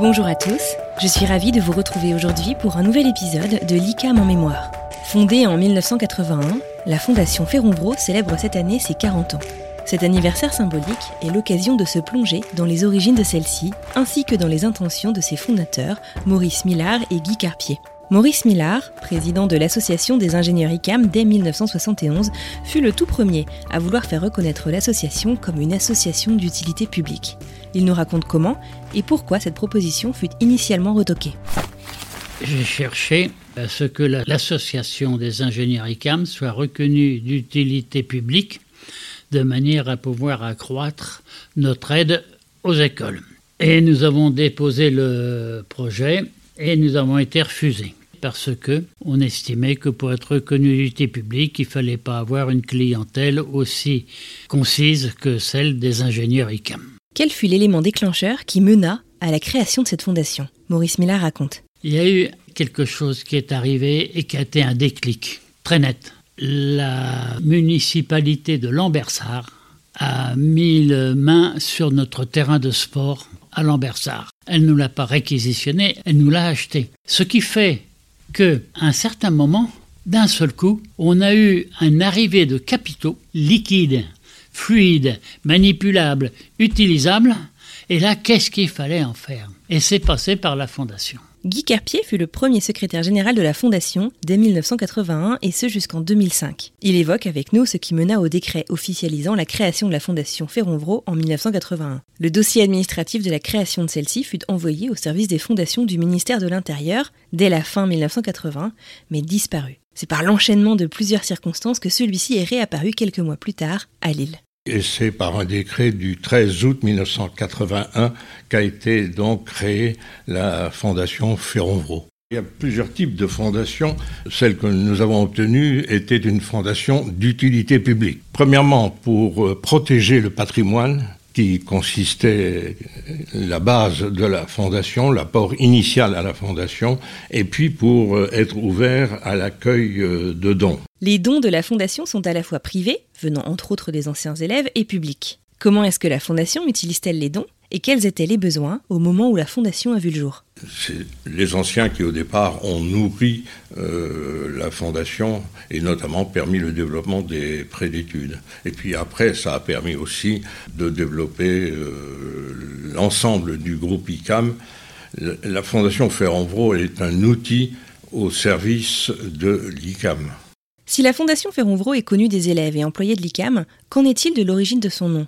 Bonjour à tous, je suis ravie de vous retrouver aujourd'hui pour un nouvel épisode de l'ICAM en mémoire. Fondée en 1981, la Fondation Ferronvro célèbre cette année ses 40 ans. Cet anniversaire symbolique est l'occasion de se plonger dans les origines de celle-ci, ainsi que dans les intentions de ses fondateurs, Maurice Millard et Guy Carpier. Maurice Millard, président de l'Association des ingénieurs ICAM dès 1971, fut le tout premier à vouloir faire reconnaître l'association comme une association d'utilité publique. Il nous raconte comment et pourquoi cette proposition fut initialement retoquée. J'ai cherché à ce que l'association des ingénieurs ICAM soit reconnue d'utilité publique de manière à pouvoir accroître notre aide aux écoles. Et nous avons déposé le projet et nous avons été refusés parce que on estimait que pour être reconnu d'utilité publique, il fallait pas avoir une clientèle aussi concise que celle des ingénieurs ICAM. Quel fut l'élément déclencheur qui mena à la création de cette fondation? Maurice Millard raconte. Il y a eu quelque chose qui est arrivé et qui a été un déclic très net. La municipalité de Lambersart a mis la main sur notre terrain de sport à Lambersart. Elle ne nous l'a pas réquisitionné, elle nous l'a acheté. Ce qui fait que, à un certain moment, d'un seul coup, on a eu un arrivée de capitaux liquides, fluides, manipulables, utilisables. Et là, qu'est-ce qu'il fallait en faire? Et c'est passé par la fondation. Guy Carpier fut le premier secrétaire général de la Fondation dès 1981 et ce jusqu'en 2005. Il évoque avec nous ce qui mena au décret officialisant la création de la Fondation Ferronvro en 1981. Le dossier administratif de la création de celle-ci fut envoyé au service des fondations du ministère de l'Intérieur dès la fin 1980, mais disparu. C'est par l'enchaînement de plusieurs circonstances que celui-ci est réapparu quelques mois plus tard à Lille et c'est par un décret du 13 août 1981 qu'a été donc créée la fondation Ferronvro. Il y a plusieurs types de fondations. Celle que nous avons obtenue était une fondation d'utilité publique. Premièrement, pour euh, protéger le patrimoine qui consistait la base de la fondation, l'apport initial à la fondation, et puis pour euh, être ouvert à l'accueil euh, de dons. Les dons de la fondation sont à la fois privés, venant entre autres des anciens élèves, et publics. Comment est-ce que la fondation utilise-t-elle les dons? Et quels étaient les besoins au moment où la fondation a vu le jour C'est les anciens qui au départ ont nourri euh, la fondation et notamment permis le développement des prêts d'études. Et puis après, ça a permis aussi de développer euh, l'ensemble du groupe ICAM. La fondation Ferranvro est un outil au service de l'ICAM. Si la fondation Ferronvro est connue des élèves et employés de l'ICAM, qu'en est-il de l'origine de son nom?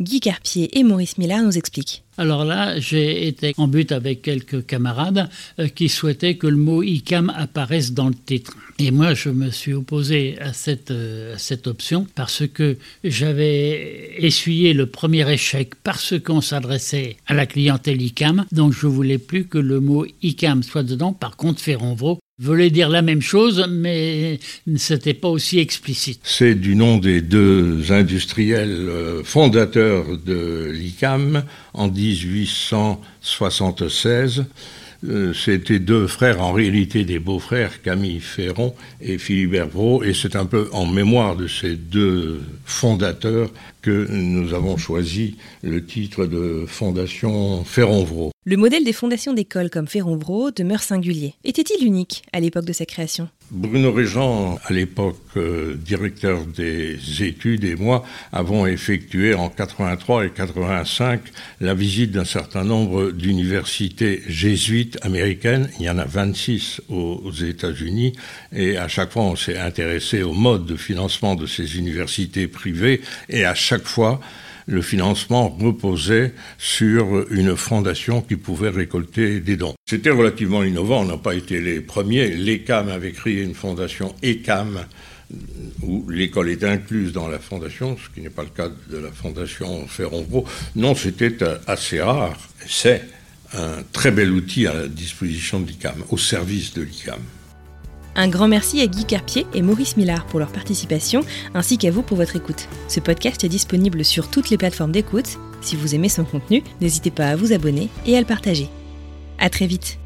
Guy Carpier et Maurice Millard nous expliquent. Alors là, j'ai été en but avec quelques camarades euh, qui souhaitaient que le mot ICAM apparaisse dans le titre. Et moi, je me suis opposé à cette, euh, à cette option parce que j'avais essuyé le premier échec parce qu'on s'adressait à la clientèle ICAM. Donc, je voulais plus que le mot ICAM soit dedans. Par contre, Ferronvro voulait dire la même chose, mais c'était pas aussi explicite. C'est du nom des deux industriels euh, fondateurs de l'ICAM en 1876. Euh, c'était deux frères, en réalité des beaux-frères, Camille Ferron et Philibert Brault, et c'est un peu en mémoire de ces deux fondateurs que nous avons choisi le titre de Fondation Ferronvro. Le modèle des fondations d'écoles comme Ferronvro demeure singulier. Était-il unique à l'époque de sa création? Bruno Régent, à l'époque euh, directeur des études, et moi avons effectué en 83 et 85 la visite d'un certain nombre d'universités jésuites américaines. Il y en a 26 aux, aux États-Unis, et à chaque fois on s'est intéressé au mode de financement de ces universités privées, et à chaque fois le financement reposait sur une fondation qui pouvait récolter des dons. C'était relativement innovant, on n'a pas été les premiers. L'ECAM avait créé une fondation ECAM où l'école est incluse dans la fondation, ce qui n'est pas le cas de la fondation Ferronvro. Non, c'était assez rare. C'est un très bel outil à la disposition de l'ICAM, au service de l'ICAM. Un grand merci à Guy Carpier et Maurice Millard pour leur participation, ainsi qu'à vous pour votre écoute. Ce podcast est disponible sur toutes les plateformes d'écoute. Si vous aimez son contenu, n'hésitez pas à vous abonner et à le partager. À très vite.